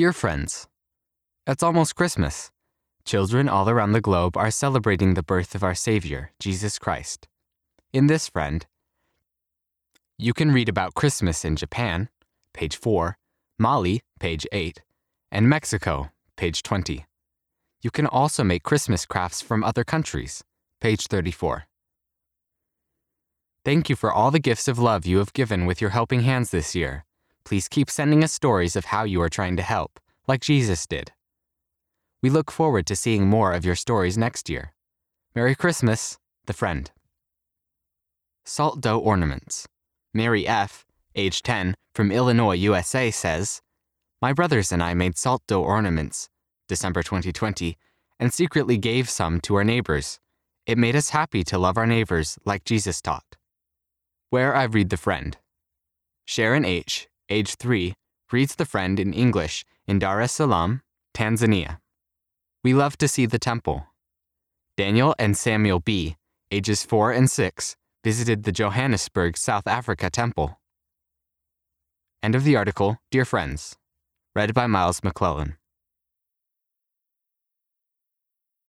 Dear friends, it's almost Christmas. Children all around the globe are celebrating the birth of our Savior, Jesus Christ. In this friend, you can read about Christmas in Japan, page 4, Mali, page 8, and Mexico, page 20. You can also make Christmas crafts from other countries, page 34. Thank you for all the gifts of love you have given with your helping hands this year. Please keep sending us stories of how you are trying to help, like Jesus did. We look forward to seeing more of your stories next year. Merry Christmas, the friend. Salt dough ornaments. Mary F., age 10, from Illinois, USA says, My brothers and I made salt dough ornaments, December 2020, and secretly gave some to our neighbors. It made us happy to love our neighbors like Jesus taught. Where I Read the Friend. Sharon H., age 3, reads The Friend in English in Dar es Salaam, Tanzania. We love to see the temple. Daniel and Samuel B., ages 4 and 6, visited the Johannesburg, South Africa temple. End of the article, dear friends. Read by Miles McClellan.